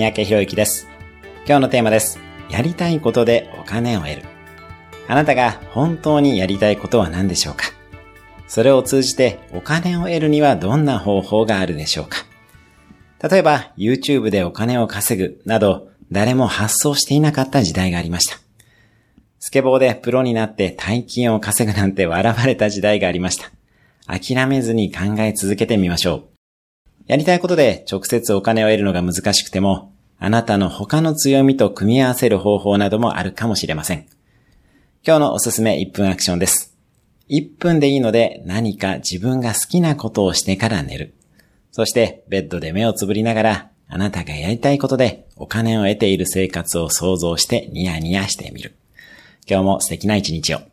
三宅博之です。今日のテーマです。やりたいことでお金を得る。あなたが本当にやりたいことは何でしょうか？それを通じてお金を得るにはどんな方法があるでしょうか？例えば YouTube でお金を稼ぐなど誰も発想していなかった時代がありました。スケボーでプロになって大金を稼ぐなんて笑われた時代がありました。諦めずに考え続けてみましょう。やりたいことで直接お金を得るのが難しくても、あなたの他の強みと組み合わせる方法などもあるかもしれません。今日のおすすめ1分アクションです。1分でいいので何か自分が好きなことをしてから寝る。そしてベッドで目をつぶりながらあなたがやりたいことでお金を得ている生活を想像してニヤニヤしてみる。今日も素敵な一日を。